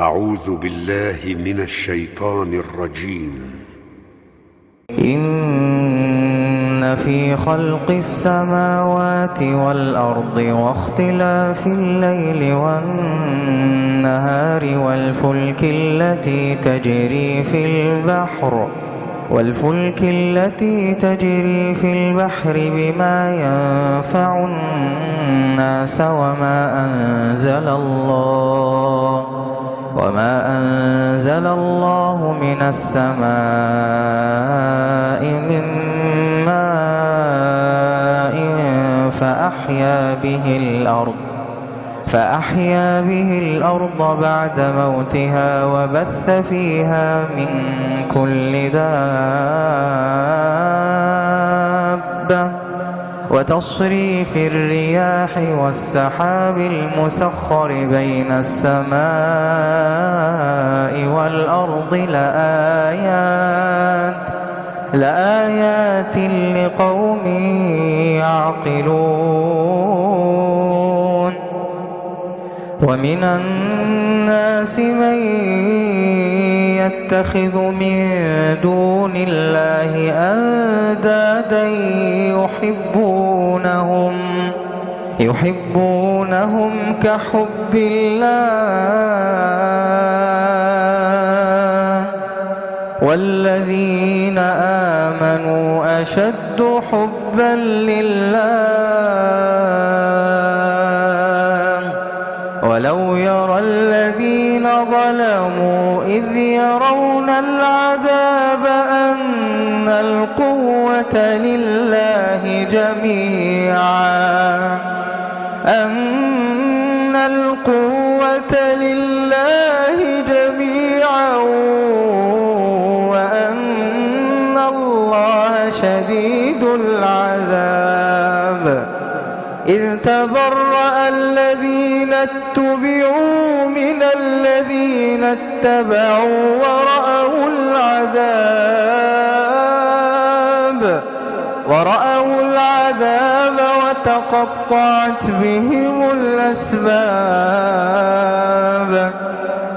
أعوذ بالله من الشيطان الرجيم. إن في خلق السماوات والأرض واختلاف الليل والنهار والفلك التي تجري في البحر والفلك التي تجري في البحر بما ينفع الناس وما أنزل الله. وما أنزل الله من السماء من ماء فأحيا به الأرض فأحيا به الأرض بعد موتها وبث فيها من كل دابة وتصريف الرياح والسحاب المسخر بين السماء والأرض لآيات لآيات لقوم يعقلون. ومن الناس من يتخذ من دون الله أندادا يحبونهم يحبونهم كحب الله. والذين آمنوا أشد حبا لله. ولو يرى الذين ظلموا إذ يرون العذاب أن القوة لله جميعا أن القوة لله جميعا وأن الله شديد العذاب إذ تبرأ الذين اتبعوا من الذين اتبعوا ورأوا العذاب ورأوا العذاب وتقطعت بهم الأسباب.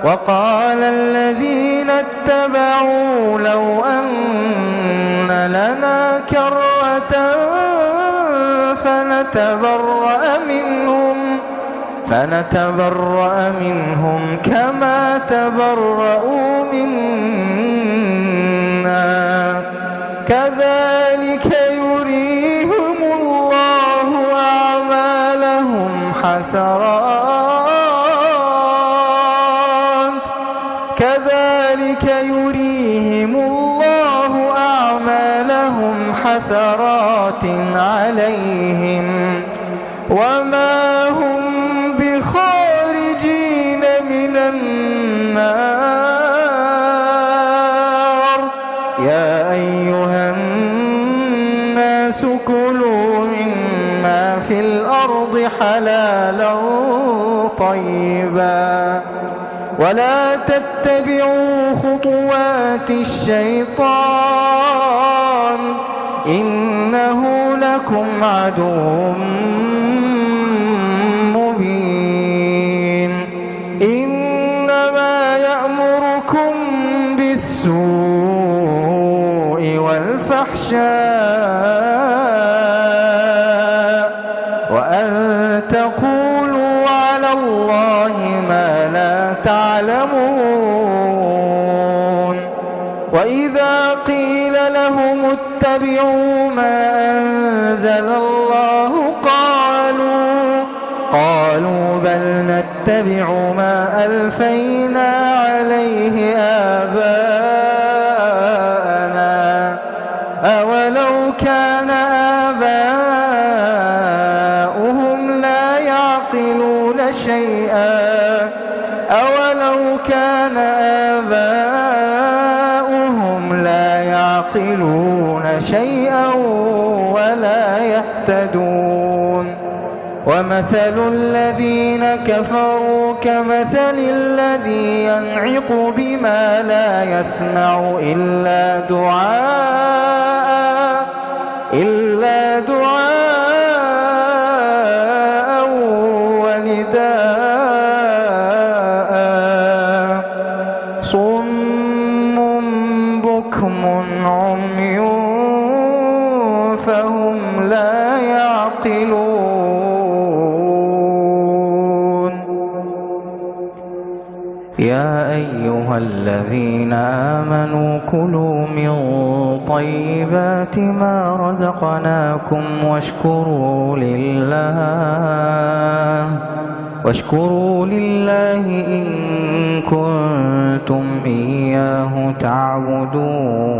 وقال الذين اتبعوا لو أن لنا كرة فنتبرأ منهم فنتبرأ منهم كما تبرأوا منا. كذلك يريهم الله أعمالهم حسرات. كذلك يريهم الله أعمالهم حسرات عليهم. وما هم الأرض حلالا طيبا ولا تتبعوا خطوات الشيطان إنه لكم عدو اتبعوا ما أنزل الله قالوا قالوا بل نتبع ما ألفينا عليه آباءنا. أولو كان آباؤهم لا يعقلون شيئا شيئا ولا يهتدون. ومثل الذين كفروا كمثل الذي ينعق بما لا يسمع إلا دعاء إلا دعاء. لا يعقلون. يا أيها الذين آمنوا كلوا من طيبات ما رزقناكم واشكروا لله. واشكروا لله إن كنتم إياه تعبدون.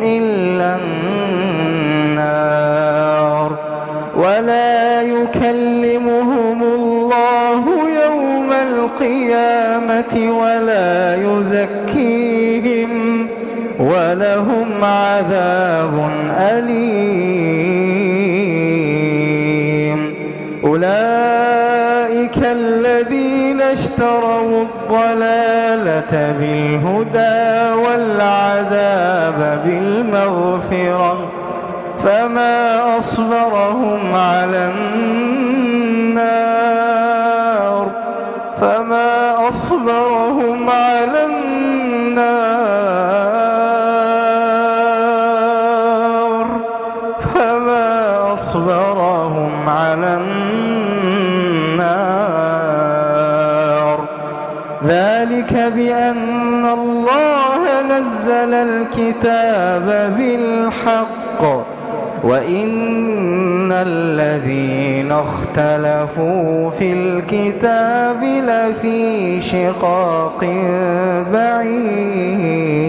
يكلمهم الله يوم القيامة ولا يزكيهم ولهم عذاب أليم. أولئك الذين اشتروا الضلالة بالهدى والعذاب بالمغفرة. فما أصبرهم على النار. فما أصبرهم على النار. فما أصبرهم على النار. ذلك بأن الله نزل الكتاب بالحق. وإن الذين اختلفوا في الكتاب لفي شقاق بعيد